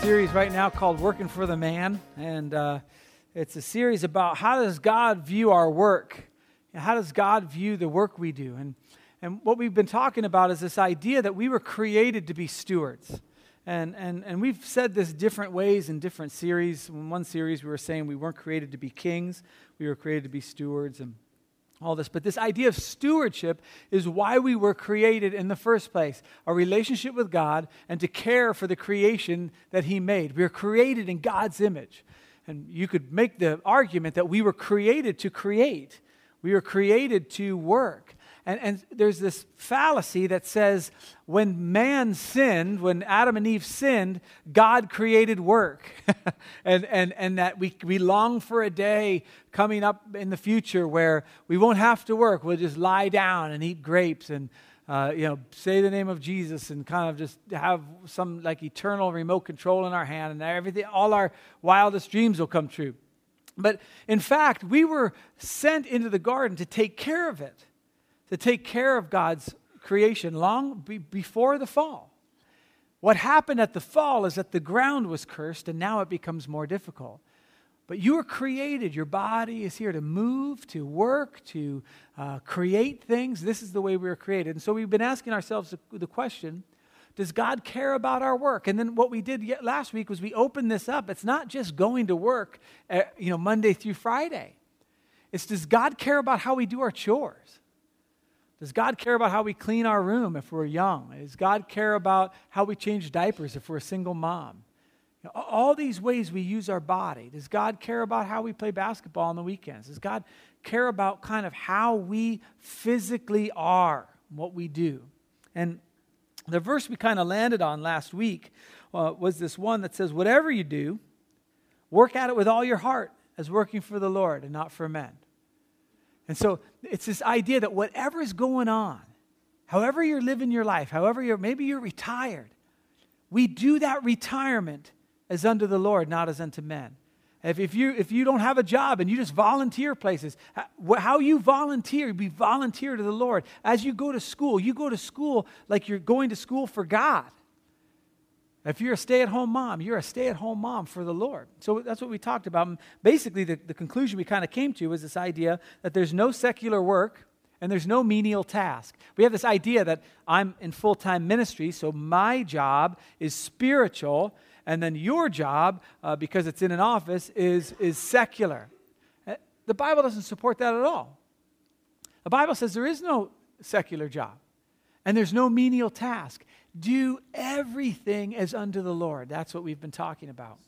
series right now called Working for the Man. And uh, it's a series about how does God view our work? And how does God view the work we do? And, and what we've been talking about is this idea that we were created to be stewards. And, and, and we've said this different ways in different series. In one series, we were saying we weren't created to be kings, we were created to be stewards. And all this. But this idea of stewardship is why we were created in the first place a relationship with God and to care for the creation that He made. We are created in God's image. And you could make the argument that we were created to create, we were created to work. And, and there's this fallacy that says when man sinned, when Adam and Eve sinned, God created work. and, and, and that we, we long for a day coming up in the future where we won't have to work. We'll just lie down and eat grapes and uh, you know, say the name of Jesus and kind of just have some like eternal remote control in our hand and everything, all our wildest dreams will come true. But in fact, we were sent into the garden to take care of it to take care of God's creation long be- before the fall. What happened at the fall is that the ground was cursed and now it becomes more difficult. But you were created. Your body is here to move, to work, to uh, create things. This is the way we were created. And so we've been asking ourselves the, question Does God care about our work? And then what we did last week was we opened this up. It's not just going to work, uh, you know, Monday through Friday. It's does God care about how we do our chores? Does God care about how we clean our room if we're young? Does God care about how we change diapers if we're a single mom? You know, all these ways we use our body. Does God care about how we play basketball on the weekends? Does God care about kind of how we physically are, what we do? And the verse we kind of landed on last week uh, was this one that says, Whatever you do, work at it with all your heart as working for the Lord and not for men. And so it's this idea that whatever is going on, however you're living your life, however you're, maybe you're retired, we do that retirement as unto the Lord, not as unto men. If, if, you, if you don't have a job and you just volunteer places, how you volunteer, you volunteer to the Lord. As you go to school, you go to school like you're going to school for God. If you're a stay at home mom, you're a stay at home mom for the Lord. So that's what we talked about. basically, the, the conclusion we kind of came to was this idea that there's no secular work and there's no menial task. We have this idea that I'm in full time ministry, so my job is spiritual, and then your job, uh, because it's in an office, is, is secular. Uh, the Bible doesn't support that at all. The Bible says there is no secular job and there's no menial task. Do everything as unto the Lord. That's what we've been talking about.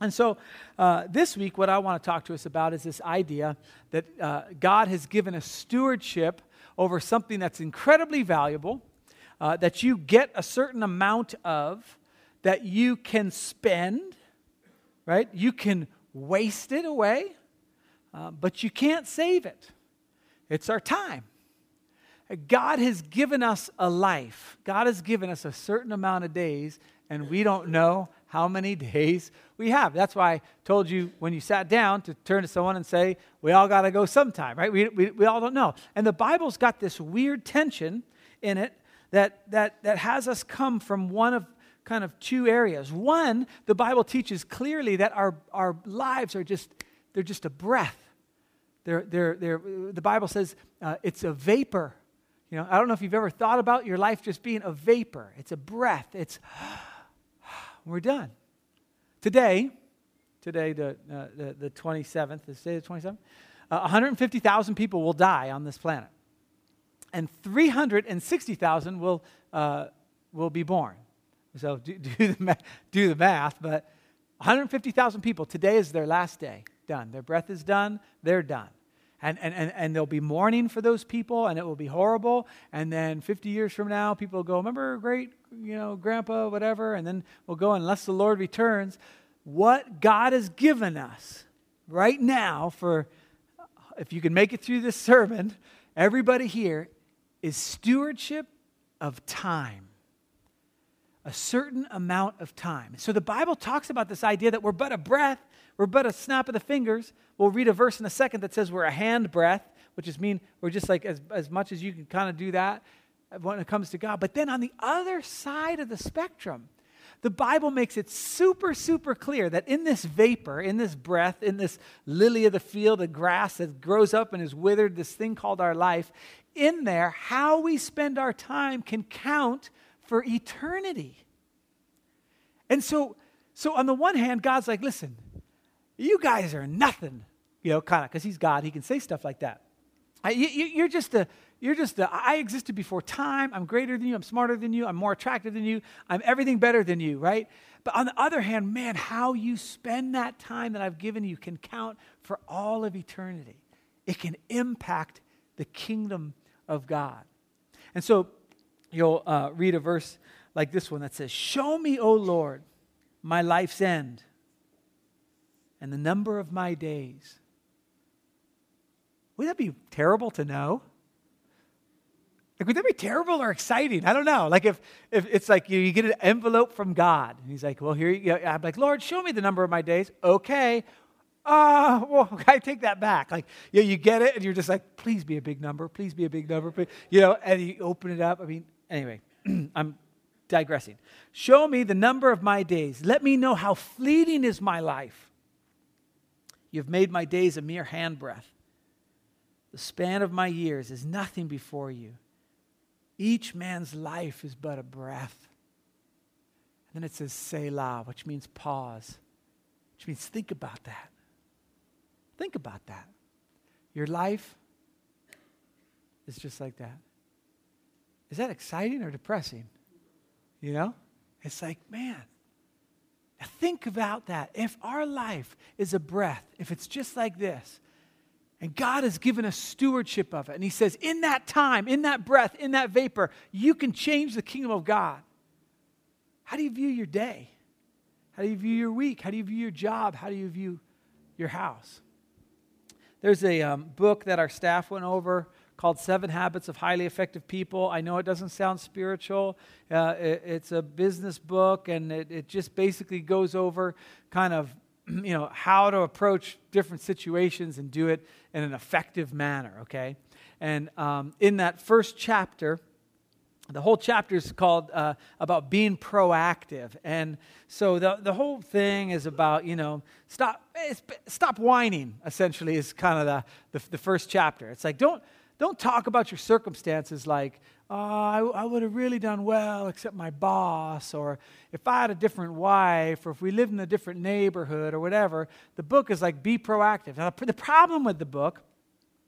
And so, uh, this week, what I want to talk to us about is this idea that uh, God has given a stewardship over something that's incredibly valuable, uh, that you get a certain amount of, that you can spend, right? You can waste it away, uh, but you can't save it. It's our time. God has given us a life. God has given us a certain amount of days, and we don't know how many days we have. That's why I told you when you sat down to turn to someone and say, We all got to go sometime, right? We, we, we all don't know. And the Bible's got this weird tension in it that, that, that has us come from one of kind of two areas. One, the Bible teaches clearly that our, our lives are just, they're just a breath. They're, they're, they're, the Bible says uh, it's a vapor you know, I don't know if you've ever thought about your life just being a vapor. It's a breath. It's we're done. Today, today the, uh, the, the 27th, the day the 27th, uh, 150,000 people will die on this planet. And 360,000 will, uh, will be born. So do, do, the math, do the math, but 150,000 people, today is their last day. Done. Their breath is done, they're done and, and, and, and there'll be mourning for those people and it will be horrible. And then 50 years from now people will go remember great you know grandpa whatever? And then we'll go unless the lord returns. What god has given us right now for if you can make it through this sermon everybody here is stewardship of time a certain amount of time so the bible talks about this idea that we're but a breath we're but a snap of the fingers. We'll read a verse in a second that says we're a hand breath, which is mean we're just like as, as much as you can kind of do that when it comes to God. But then on the other side of the spectrum, the Bible makes it super, super clear that in this vapor, in this breath, in this lily of the field, the grass that grows up and is withered, this thing called our life, in there, how we spend our time can count for eternity. And so, so on the one hand, God's like, listen, you guys are nothing, you know, kind of, because He's God, He can say stuff like that. You, are just a, you're just a, I existed before time. I'm greater than you. I'm smarter than you. I'm more attractive than you. I'm everything better than you, right? But on the other hand, man, how you spend that time that I've given you can count for all of eternity. It can impact the kingdom of God. And so you'll uh, read a verse like this one that says, Show me, O Lord, my life's end and the number of my days. Would that be terrible to know? Like, would that be terrible or exciting? I don't know. Like, if, if it's like you, you get an envelope from God, and He's like, well, here you go. I'm like, Lord, show me the number of my days. Okay. Uh, well, I take that back. Like, you, know, you get it, and you're just like, please be a big number. Please be a big number. You know, and you open it up. I mean, anyway, I'm digressing. Show me the number of my days. Let me know how fleeting is my life. You've made my days a mere handbreadth. The span of my years is nothing before you. Each man's life is but a breath. And then it says Selah, which means pause, which means think about that. Think about that. Your life is just like that. Is that exciting or depressing? You know? It's like, man, think about that. If our life is a breath, if it's just like this, and God has given us stewardship of it. And He says, in that time, in that breath, in that vapor, you can change the kingdom of God. How do you view your day? How do you view your week? How do you view your job? How do you view your house? There's a um, book that our staff went over called Seven Habits of Highly Effective People. I know it doesn't sound spiritual, uh, it, it's a business book, and it, it just basically goes over kind of you know, how to approach different situations and do it in an effective manner, okay? And um, in that first chapter, the whole chapter is called uh, about being proactive and so the, the whole thing is about you know stop stop whining essentially is kind of the, the, the first chapter it's like don't don't talk about your circumstances like oh, I, I would have really done well except my boss, or if I had a different wife, or if we lived in a different neighborhood, or whatever. The book is like, be proactive. Now, the problem with the book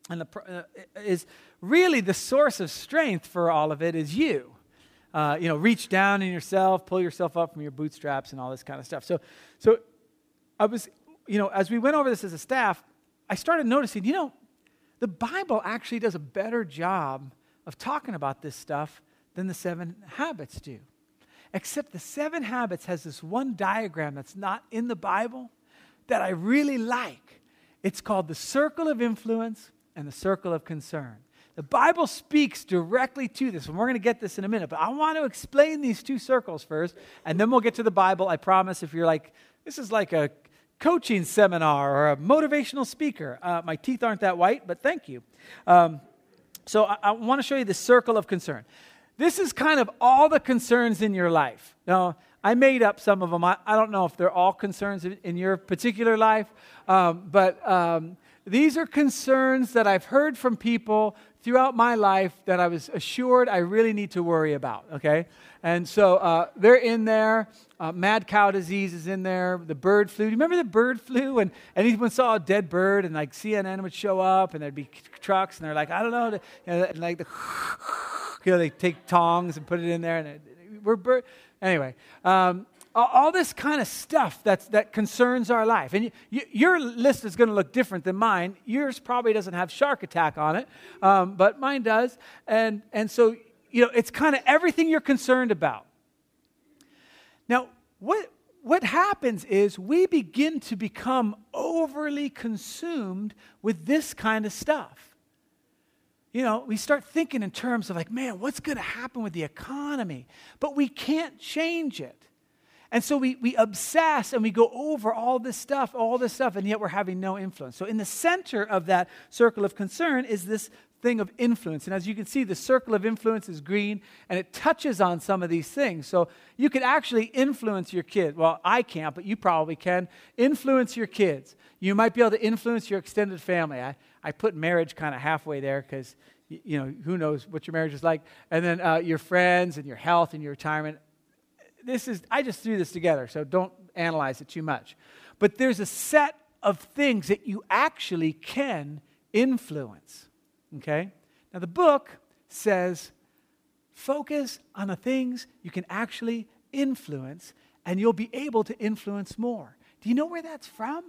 and the, uh, is really the source of strength for all of it is you. Uh, you know, reach down in yourself, pull yourself up from your bootstraps, and all this kind of stuff. So, so I was, you know, as we went over this as a staff, I started noticing, you know, the Bible actually does a better job of talking about this stuff than the seven habits do. Except the seven habits has this one diagram that's not in the Bible that I really like. It's called the circle of influence and the circle of concern. The Bible speaks directly to this, and we're going to get this in a minute, but I want to explain these two circles first, and then we'll get to the Bible. I promise if you're like, this is like a coaching seminar or a motivational speaker. Uh, my teeth aren't that white, but thank you. Um, so I, I want to show you the circle of concern. This is kind of all the concerns in your life. Now, I made up some of them. I, I don't know if they're all concerns in, in your particular life, um, but um, these are concerns that I've heard from people throughout my life that I was assured I really need to worry about, okay? And so uh, they're in there. Uh, mad cow disease is in there. The bird flu. Do you remember the bird flu? And anyone saw a dead bird, and like CNN would show up, and there'd be trucks, and they're like, I don't know, and like the, you know, they take tongs and put it in there, and it, we're bird. Anyway, um, all this kind of stuff that's, that concerns our life. And you, you, your list is going to look different than mine. Yours probably doesn't have shark attack on it, um, but mine does. And, and so, you know, it's kind of everything you're concerned about. Now, what, what happens is we begin to become overly consumed with this kind of stuff. You know, we start thinking in terms of like, man, what's going to happen with the economy? But we can't change it. And so we, we obsess and we go over all this stuff, all this stuff, and yet we're having no influence. So, in the center of that circle of concern is this thing of influence. And as you can see, the circle of influence is green and it touches on some of these things. So you can actually influence your kid. Well, I can't, but you probably can. Influence your kids. You might be able to influence your extended family. I, I put marriage kind of halfway there because, you know, who knows what your marriage is like. And then uh, your friends and your health and your retirement. This is, I just threw this together, so don't analyze it too much. But there's a set of things that you actually can influence. Okay? Now, the book says focus on the things you can actually influence, and you'll be able to influence more. Do you know where that's from?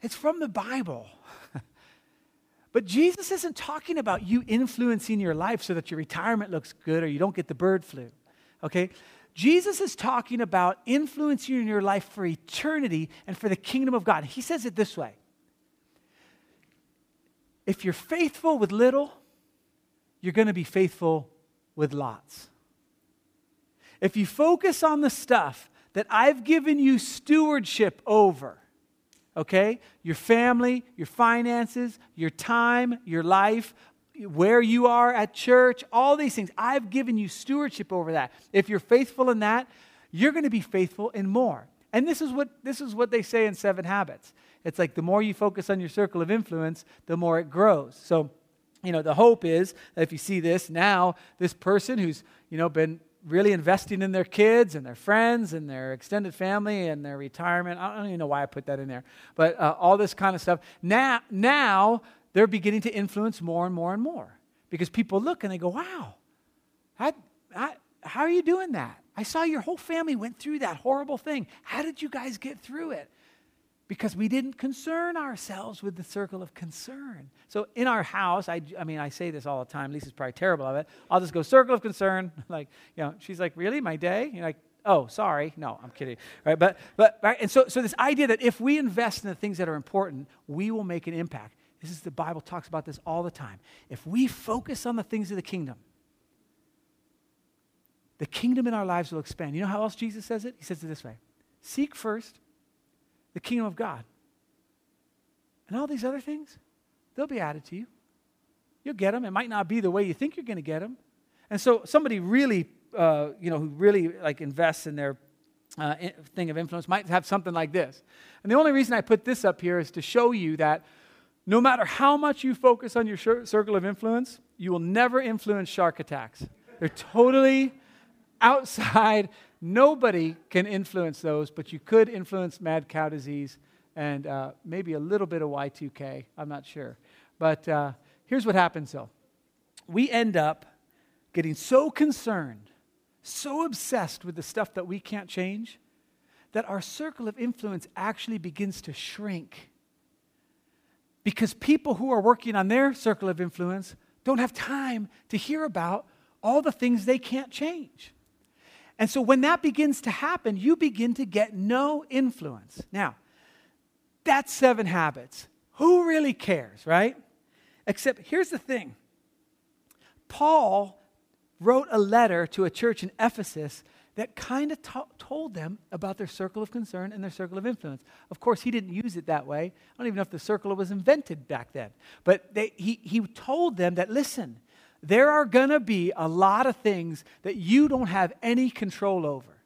It's from the Bible. but Jesus isn't talking about you influencing your life so that your retirement looks good or you don't get the bird flu. Okay? Jesus is talking about influencing in your life for eternity and for the kingdom of God. He says it this way If you're faithful with little, you're going to be faithful with lots. If you focus on the stuff that I've given you stewardship over, okay? Your family, your finances, your time, your life, where you are at church, all these things. I've given you stewardship over that. If you're faithful in that, you're going to be faithful in more. And this is what this is what they say in 7 habits. It's like the more you focus on your circle of influence, the more it grows. So, you know, the hope is that if you see this now, this person who's, you know, been really investing in their kids and their friends and their extended family and their retirement. I don't even know why I put that in there, but uh, all this kind of stuff. Now, now they're beginning to influence more and more and more because people look and they go, wow, I, I, how are you doing that? I saw your whole family went through that horrible thing. How did you guys get through it? Because we didn't concern ourselves with the circle of concern. So in our house, I, I mean, I say this all the time. Lisa's probably terrible of it. I'll just go circle of concern. Like, you know, she's like, really, my day? You're like, oh, sorry. No, I'm kidding. Right? But, but, right? And so, so this idea that if we invest in the things that are important, we will make an impact. This is the Bible talks about this all the time. If we focus on the things of the kingdom, the kingdom in our lives will expand. You know how else Jesus says it? He says it this way Seek first the kingdom of God. And all these other things, they'll be added to you. You'll get them. It might not be the way you think you're going to get them. And so somebody really, uh, you know, who really like invests in their uh, thing of influence might have something like this. And the only reason I put this up here is to show you that no matter how much you focus on your circle of influence, you will never influence shark attacks. They're totally outside. Nobody can influence those, but you could influence mad cow disease and uh, maybe a little bit of Y2K. I'm not sure. But uh, here's what happens though we end up getting so concerned, so obsessed with the stuff that we can't change, that our circle of influence actually begins to shrink because people who are working on their circle of influence don't have time to hear about all the things they can't change. And so when that begins to happen, you begin to get no influence. Now, that's seven habits. Who really cares, right? Except here's the thing Paul wrote a letter to a church in Ephesus that kind of to- told them about their circle of concern and their circle of influence. Of course, he didn't use it that way. I don't even know if the circle was invented back then. But they, he, he told them that, listen, there are going to be a lot of things that you don't have any control over.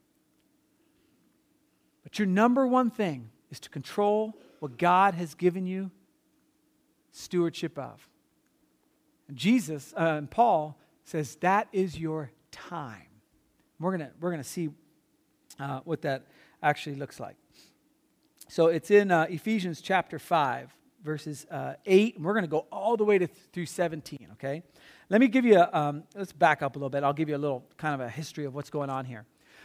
But your number one thing is to control what God has given you stewardship of. And Jesus uh, and Paul says that is your time. We're going we're gonna see uh, what that actually looks like. So it's in uh, Ephesians chapter 5, verses uh, 8. And we're going to go all the way to th- through 17, okay? Let me give you a, um, let's back up a little bit. I'll give you a little kind of a history of what's going on here.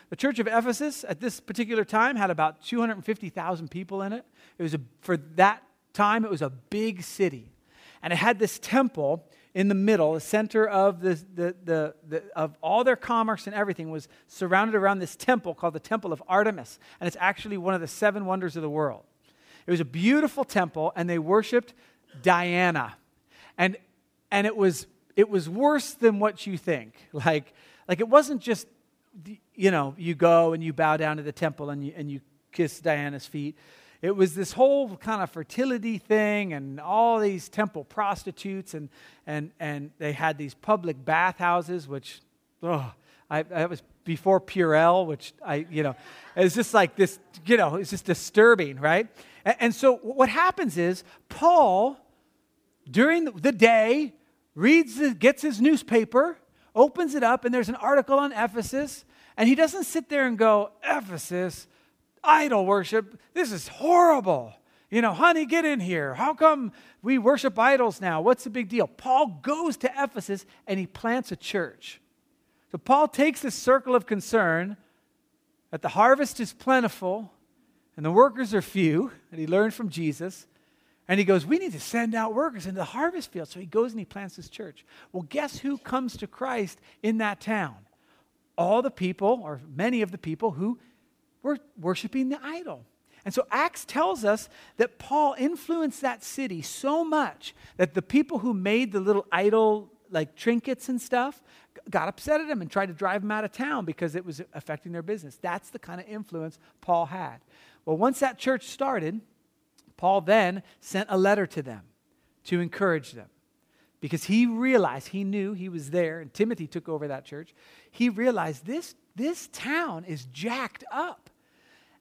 The church of Ephesus at this particular time had about 250,000 people in it. It was a, for that time, it was a big city. And it had this temple in the middle, the center of, the, the, the, the, of all their commerce and everything was surrounded around this temple called the Temple of Artemis. And it's actually one of the seven wonders of the world. It was a beautiful temple, and they worshiped Diana. And, and it, was, it was worse than what you think. Like, like it wasn't just, you know, you go and you bow down to the temple and you, and you kiss Diana's feet. It was this whole kind of fertility thing and all these temple prostitutes, and, and, and they had these public bathhouses, which, oh, I, that was before Purell, which I, you know, it's just like this, you know, it's just disturbing, right? And, and so what happens is Paul, during the day, reads, the, gets his newspaper, opens it up, and there's an article on Ephesus, and he doesn't sit there and go, Ephesus, idol worship, this is horrible. You know, honey, get in here. How come we worship idols now? What's the big deal? Paul goes to Ephesus and he plants a church. So Paul takes this circle of concern that the harvest is plentiful and the workers are few, and he learned from Jesus. And he goes, We need to send out workers into the harvest field. So he goes and he plants this church. Well, guess who comes to Christ in that town? all the people, or many of the people, who were worshiping the idol. And so Acts tells us that Paul influenced that city so much that the people who made the little idol like trinkets and stuff got upset at him and tried to drive him out of town because it was affecting their business. That's the kind of influence Paul had. Well, once that church started, Paul then sent a letter to them to encourage them because he realized, he knew he was there, and Timothy took over that church. He realized this, this town is jacked up.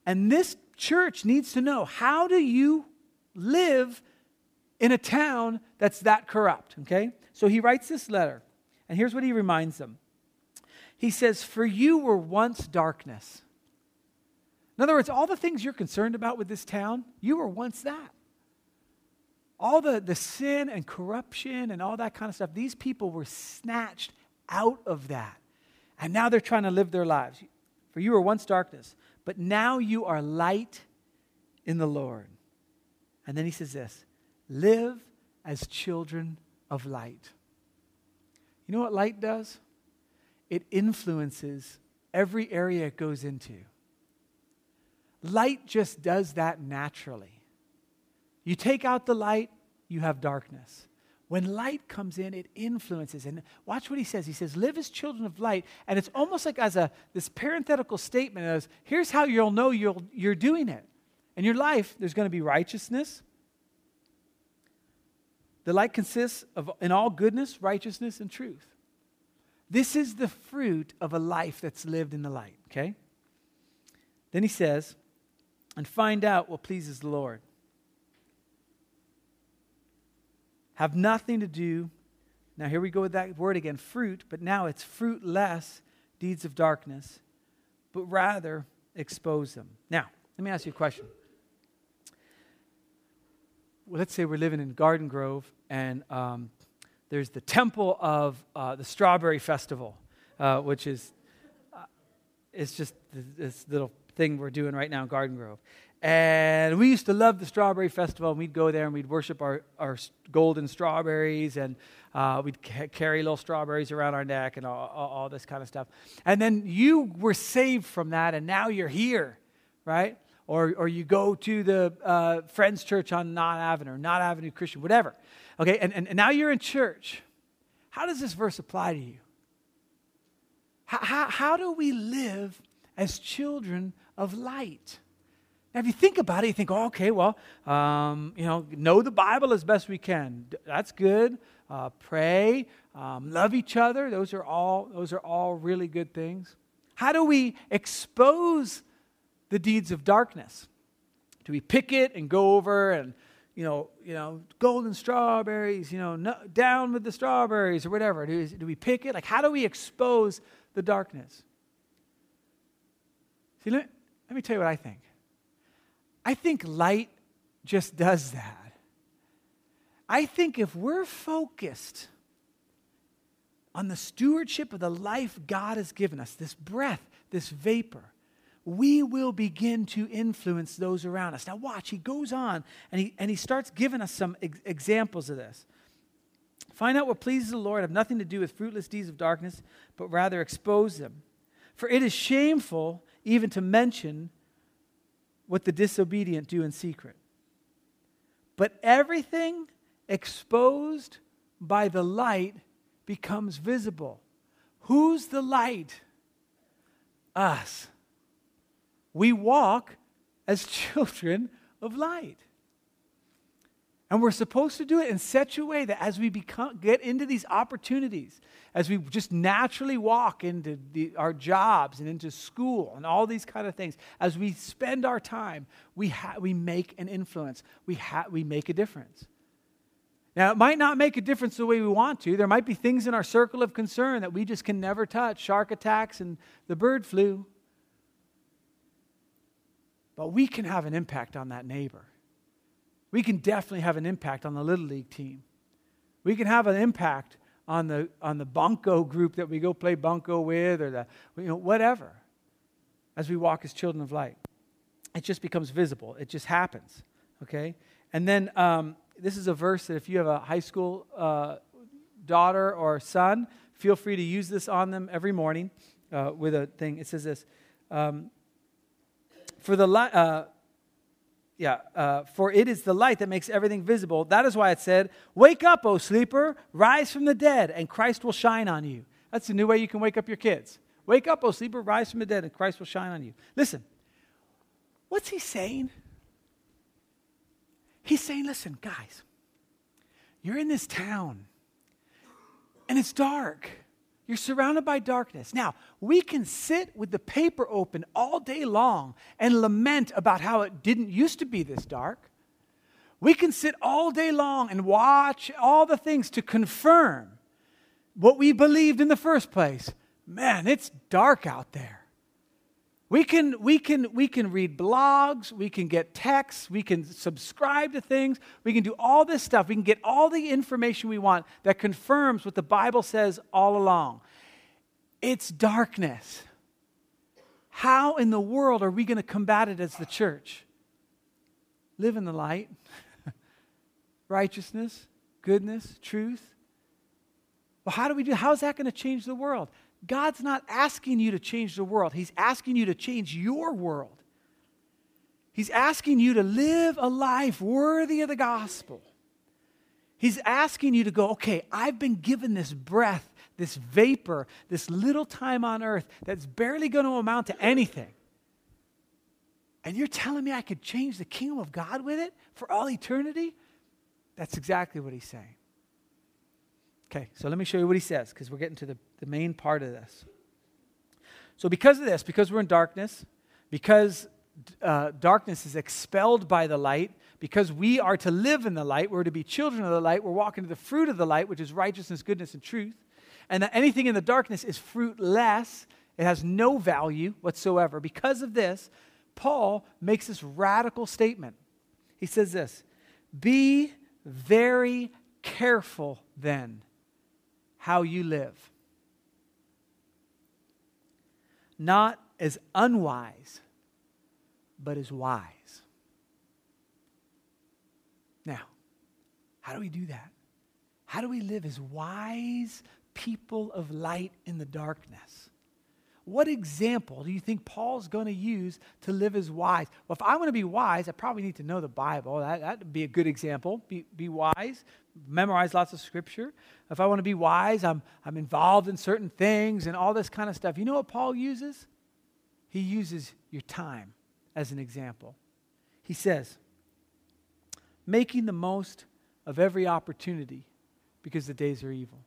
And this church needs to know how do you live in a town that's that corrupt, okay? So he writes this letter, and here's what he reminds them. He says, For you were once darkness. In other words, all the things you're concerned about with this town, you were once that all the, the sin and corruption and all that kind of stuff, these people were snatched out of that. And now they're trying to live their lives. For you were once darkness, but now you are light in the Lord. And then he says this live as children of light. You know what light does? It influences every area it goes into. Light just does that naturally. You take out the light, you have darkness. When light comes in, it influences. And watch what he says. He says, Live as children of light. And it's almost like as a this parenthetical statement as here's how you'll know you'll, you're doing it. In your life, there's going to be righteousness. The light consists of in all goodness, righteousness, and truth. This is the fruit of a life that's lived in the light, okay? Then he says, and find out what pleases the Lord. Have nothing to do. Now, here we go with that word again fruit, but now it's fruitless deeds of darkness, but rather expose them. Now, let me ask you a question. Well, let's say we're living in Garden Grove and um, there's the temple of uh, the Strawberry Festival, uh, which is uh, it's just this little thing we're doing right now in Garden Grove. And we used to love the Strawberry Festival, and we'd go there and we'd worship our, our golden strawberries, and uh, we'd ca- carry little strawberries around our neck and all, all, all, this kind of stuff. And then you were saved from that, and now you're here, right? Or, or you go to the uh, Friends Church on Knott Avenue, Knott Avenue Christian, whatever. Okay, and, and, and now you're in church. How does this verse apply to you? How, how do we live as children of light? Now, if you think about it, you think, oh, okay, well, um, you know, know the Bible as best we can. That's good. Uh, pray, um, love each other. Those are all those are all really good things. How do we expose the deeds of darkness? Do we pick it and go over and you know, you know, golden strawberries, you know, no, down with the strawberries or whatever? Do, do we pick it? Like, how do we expose the darkness? See, let, let me tell you what I think. I think light just does that. I think if we're focused on the stewardship of the life God has given us, this breath, this vapor, we will begin to influence those around us. Now, watch, he goes on and he, and he starts giving us some ex- examples of this. Find out what pleases the Lord, have nothing to do with fruitless deeds of darkness, but rather expose them. For it is shameful even to mention what the disobedient do in secret. But everything exposed by the light becomes visible. Who's the light? Us. We walk as children of light. And we're supposed to do it in such a way that as we become, get into these opportunities, as we just naturally walk into the, our jobs and into school and all these kind of things, as we spend our time, we, ha- we make an influence. We, ha- we make a difference. Now, it might not make a difference the way we want to. There might be things in our circle of concern that we just can never touch shark attacks and the bird flu. But we can have an impact on that neighbor we can definitely have an impact on the Little League team. We can have an impact on the, on the bunco group that we go play bunco with or the, you know, whatever as we walk as children of light. It just becomes visible. It just happens, okay? And then um, this is a verse that if you have a high school uh, daughter or son, feel free to use this on them every morning uh, with a thing. It says this um, For the light. Uh, yeah, uh, for it is the light that makes everything visible. That is why it said, Wake up, O sleeper, rise from the dead, and Christ will shine on you. That's the new way you can wake up your kids. Wake up, O sleeper, rise from the dead, and Christ will shine on you. Listen, what's he saying? He's saying, Listen, guys, you're in this town, and it's dark. You're surrounded by darkness. Now, we can sit with the paper open all day long and lament about how it didn't used to be this dark. We can sit all day long and watch all the things to confirm what we believed in the first place. Man, it's dark out there. We can, we, can, we can read blogs, we can get texts, we can subscribe to things, we can do all this stuff. We can get all the information we want that confirms what the Bible says all along. It's darkness. How in the world are we going to combat it as the church? Live in the light, righteousness, goodness, truth. Well, how do we do? How is that going to change the world? God's not asking you to change the world, He's asking you to change your world. He's asking you to live a life worthy of the gospel. He's asking you to go, okay, I've been given this breath, this vapor, this little time on earth that's barely going to amount to anything. And you're telling me I could change the kingdom of God with it for all eternity? That's exactly what he's saying. Okay, so let me show you what he says because we're getting to the, the main part of this. So, because of this, because we're in darkness, because uh, darkness is expelled by the light, because we are to live in the light, we're to be children of the light, we're walking to the fruit of the light, which is righteousness, goodness, and truth, and that anything in the darkness is fruitless, it has no value whatsoever. Because of this, Paul makes this radical statement. He says this Be very careful then how you live. Not as unwise, but as wise. Now, how do we do that? How do we live as wise people of light in the darkness? What example do you think Paul's going to use to live as wise? Well, if I'm going to be wise, I probably need to know the Bible. That would be a good example. Be, be wise, memorize lots of scripture. If I want to be wise, I'm, I'm involved in certain things and all this kind of stuff. You know what Paul uses? He uses your time as an example. He says, making the most of every opportunity because the days are evil.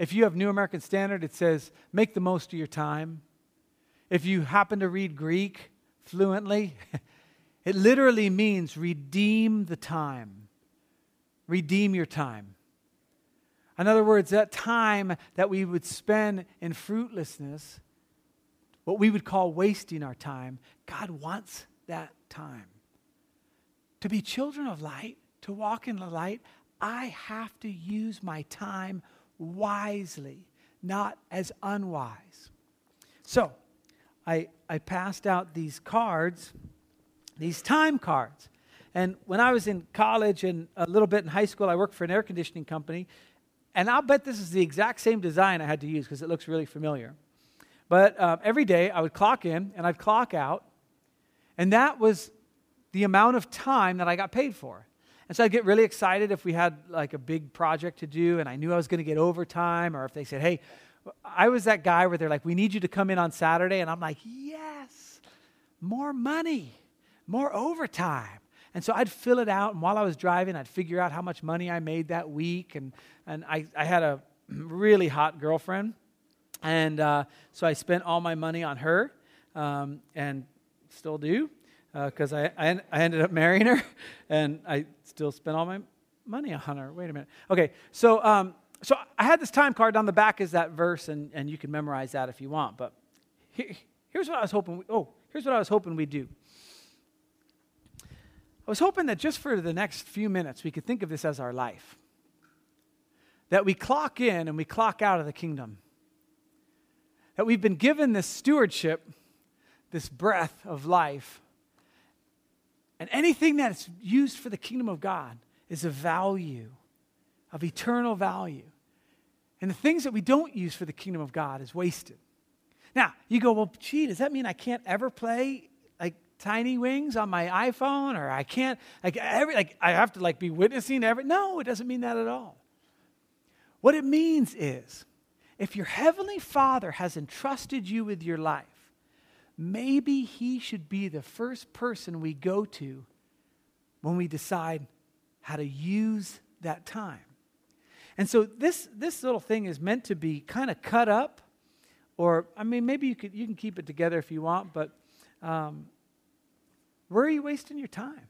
If you have New American Standard, it says, make the most of your time. If you happen to read Greek fluently, it literally means redeem the time. Redeem your time. In other words, that time that we would spend in fruitlessness, what we would call wasting our time, God wants that time. To be children of light, to walk in the light, I have to use my time wisely, not as unwise. So, I, I passed out these cards, these time cards. And when I was in college and a little bit in high school, I worked for an air conditioning company. And I'll bet this is the exact same design I had to use because it looks really familiar. But um, every day I would clock in and I'd clock out. And that was the amount of time that I got paid for. And so I'd get really excited if we had like a big project to do and I knew I was going to get overtime, or if they said, hey, I was that guy where they're like, we need you to come in on Saturday. And I'm like, yes, more money, more overtime. And so I'd fill it out, and while I was driving, I'd figure out how much money I made that week. And, and I, I had a really hot girlfriend, and uh, so I spent all my money on her, um, and still do, because uh, I, I, I ended up marrying her, and I still spent all my money on her. Wait a minute. Okay, so um, so I had this time card. On the back is that verse, and, and you can memorize that if you want. But here, here's what I was hoping. We, oh, here's what I was hoping we'd do. I was hoping that just for the next few minutes, we could think of this as our life. That we clock in and we clock out of the kingdom. That we've been given this stewardship, this breath of life. And anything that's used for the kingdom of God is of value, of eternal value. And the things that we don't use for the kingdom of God is wasted. Now, you go, well, gee, does that mean I can't ever play like tiny wings on my iPhone or I can't like every like I have to like be witnessing every No, it doesn't mean that at all. What it means is if your heavenly Father has entrusted you with your life, maybe he should be the first person we go to when we decide how to use that time. And so this this little thing is meant to be kind of cut up or I mean maybe you could you can keep it together if you want, but um, where are you wasting your time?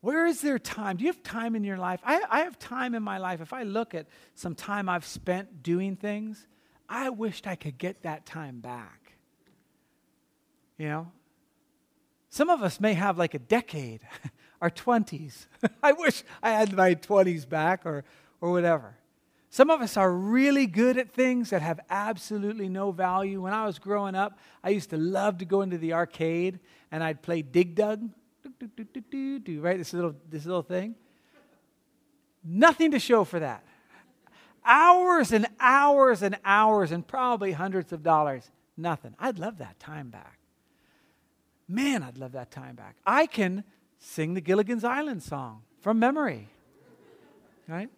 Where is there time? Do you have time in your life? I, I have time in my life. If I look at some time I've spent doing things, I wished I could get that time back. You know? Some of us may have like a decade, our 20s. I wish I had my 20s back or, or whatever. Some of us are really good at things that have absolutely no value. When I was growing up, I used to love to go into the arcade and I'd play Dig Dug, right? This little, this little thing. Nothing to show for that. Hours and hours and hours and probably hundreds of dollars. Nothing. I'd love that time back. Man, I'd love that time back. I can sing the Gilligan's Island song from memory, right?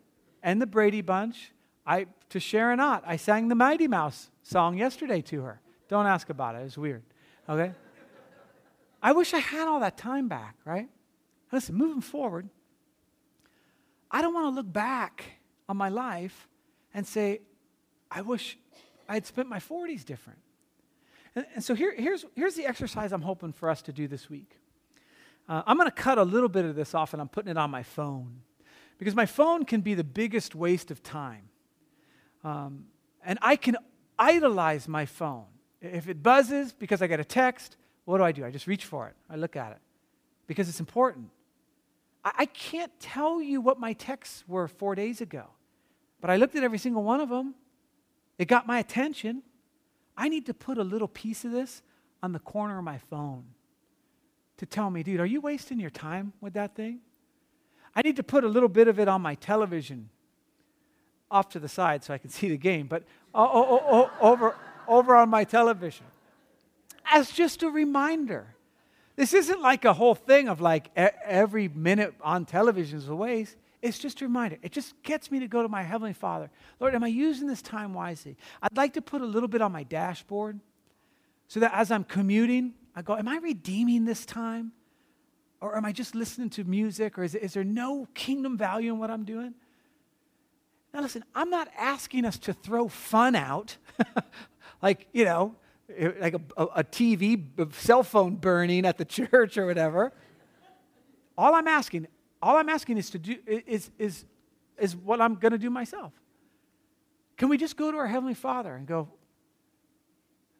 and the Brady Bunch. I, to Sharon Ott, I sang the Mighty Mouse song yesterday to her. Don't ask about it, it was weird. Okay? I wish I had all that time back, right? Listen, moving forward, I don't want to look back on my life and say, I wish I had spent my 40s different. And, and so here, here's, here's the exercise I'm hoping for us to do this week. Uh, I'm going to cut a little bit of this off and I'm putting it on my phone. Because my phone can be the biggest waste of time. Um, and I can idolize my phone. If it buzzes because I get a text, what do I do? I just reach for it. I look at it because it's important. I, I can't tell you what my texts were four days ago, but I looked at every single one of them. It got my attention. I need to put a little piece of this on the corner of my phone to tell me, dude, are you wasting your time with that thing? I need to put a little bit of it on my television off to the side so I can see the game, but uh, uh, uh, over, over on my television as just a reminder. This isn't like a whole thing of like every minute on television is a waste. It's just a reminder. It just gets me to go to my Heavenly Father. Lord, am I using this time wisely? I'd like to put a little bit on my dashboard so that as I'm commuting, I go, Am I redeeming this time? Or am I just listening to music? Or is, is there no kingdom value in what I'm doing? Now, listen, I'm not asking us to throw fun out, like, you know, eh, like a, a, a TV, a cell phone burning at the church or whatever. All I'm asking, all I'm asking is to do is is is what I'm going to do myself. Can we just go to our heavenly Father and go,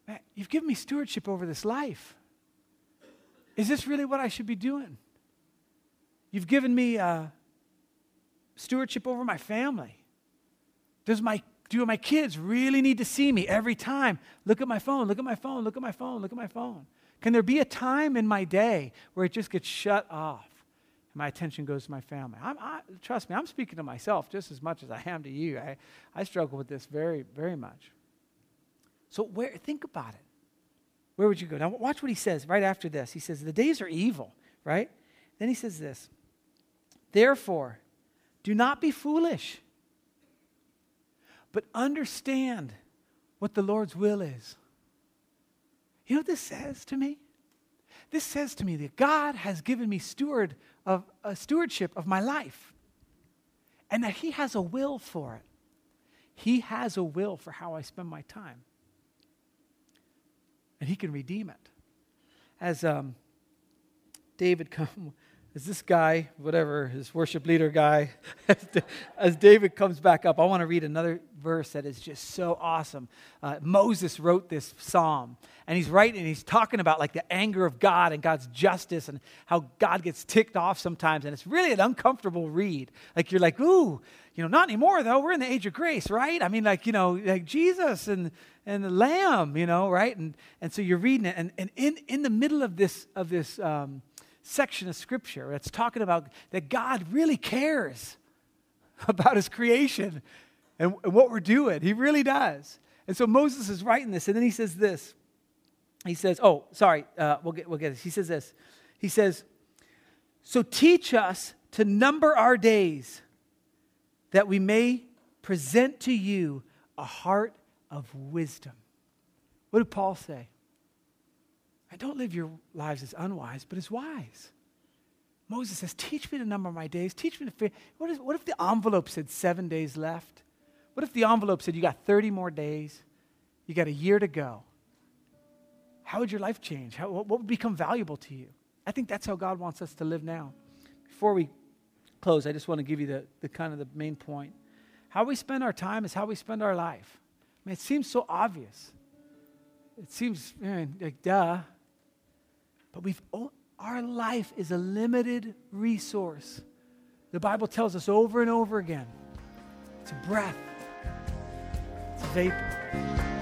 Man, you've given me stewardship over this life. Is this really what I should be doing? You've given me uh, stewardship over my family. Does my do my kids really need to see me every time? Look at my phone, look at my phone, look at my phone, look at my phone. Can there be a time in my day where it just gets shut off my attention goes to my family? I, trust me, I'm speaking to myself just as much as I am to you. I, I struggle with this very, very much. So where, think about it. Where would you go? Now, watch what he says right after this. He says, The days are evil, right? Then he says this Therefore, do not be foolish, but understand what the Lord's will is. You know what this says to me? this says to me that God has given me steward of a stewardship of my life and that he has a will for it. He has a will for how I spend my time. And he can redeem it. As um, David come as this guy, whatever, his worship leader guy, as David comes back up, I want to read another verse that is just so awesome. Uh, Moses wrote this psalm, and he's writing, and he's talking about like the anger of God and God's justice and how God gets ticked off sometimes. And it's really an uncomfortable read. Like you're like, ooh, you know, not anymore though. We're in the age of grace, right? I mean, like, you know, like Jesus and and the Lamb, you know, right? And and so you're reading it, and, and in, in the middle of this of this um, section of scripture that's talking about that God really cares about his creation and, and what we're doing. He really does. And so Moses is writing this, and then he says this. He says, Oh, sorry, uh, we'll, get, we'll get this. He says this. He says, So teach us to number our days that we may present to you a heart of wisdom. What did Paul say? And don't live your lives as unwise, but as wise. Moses says, Teach me to number of my days. Teach me to fear. What, is, what if the envelope said seven days left? What if the envelope said you got 30 more days? You got a year to go? How would your life change? How, what would become valuable to you? I think that's how God wants us to live now. Before we close, I just want to give you the, the kind of the main point. How we spend our time is how we spend our life. I mean, it seems so obvious. It seems like, duh. But we've, our life is a limited resource. The Bible tells us over and over again it's a breath, it's a vapor.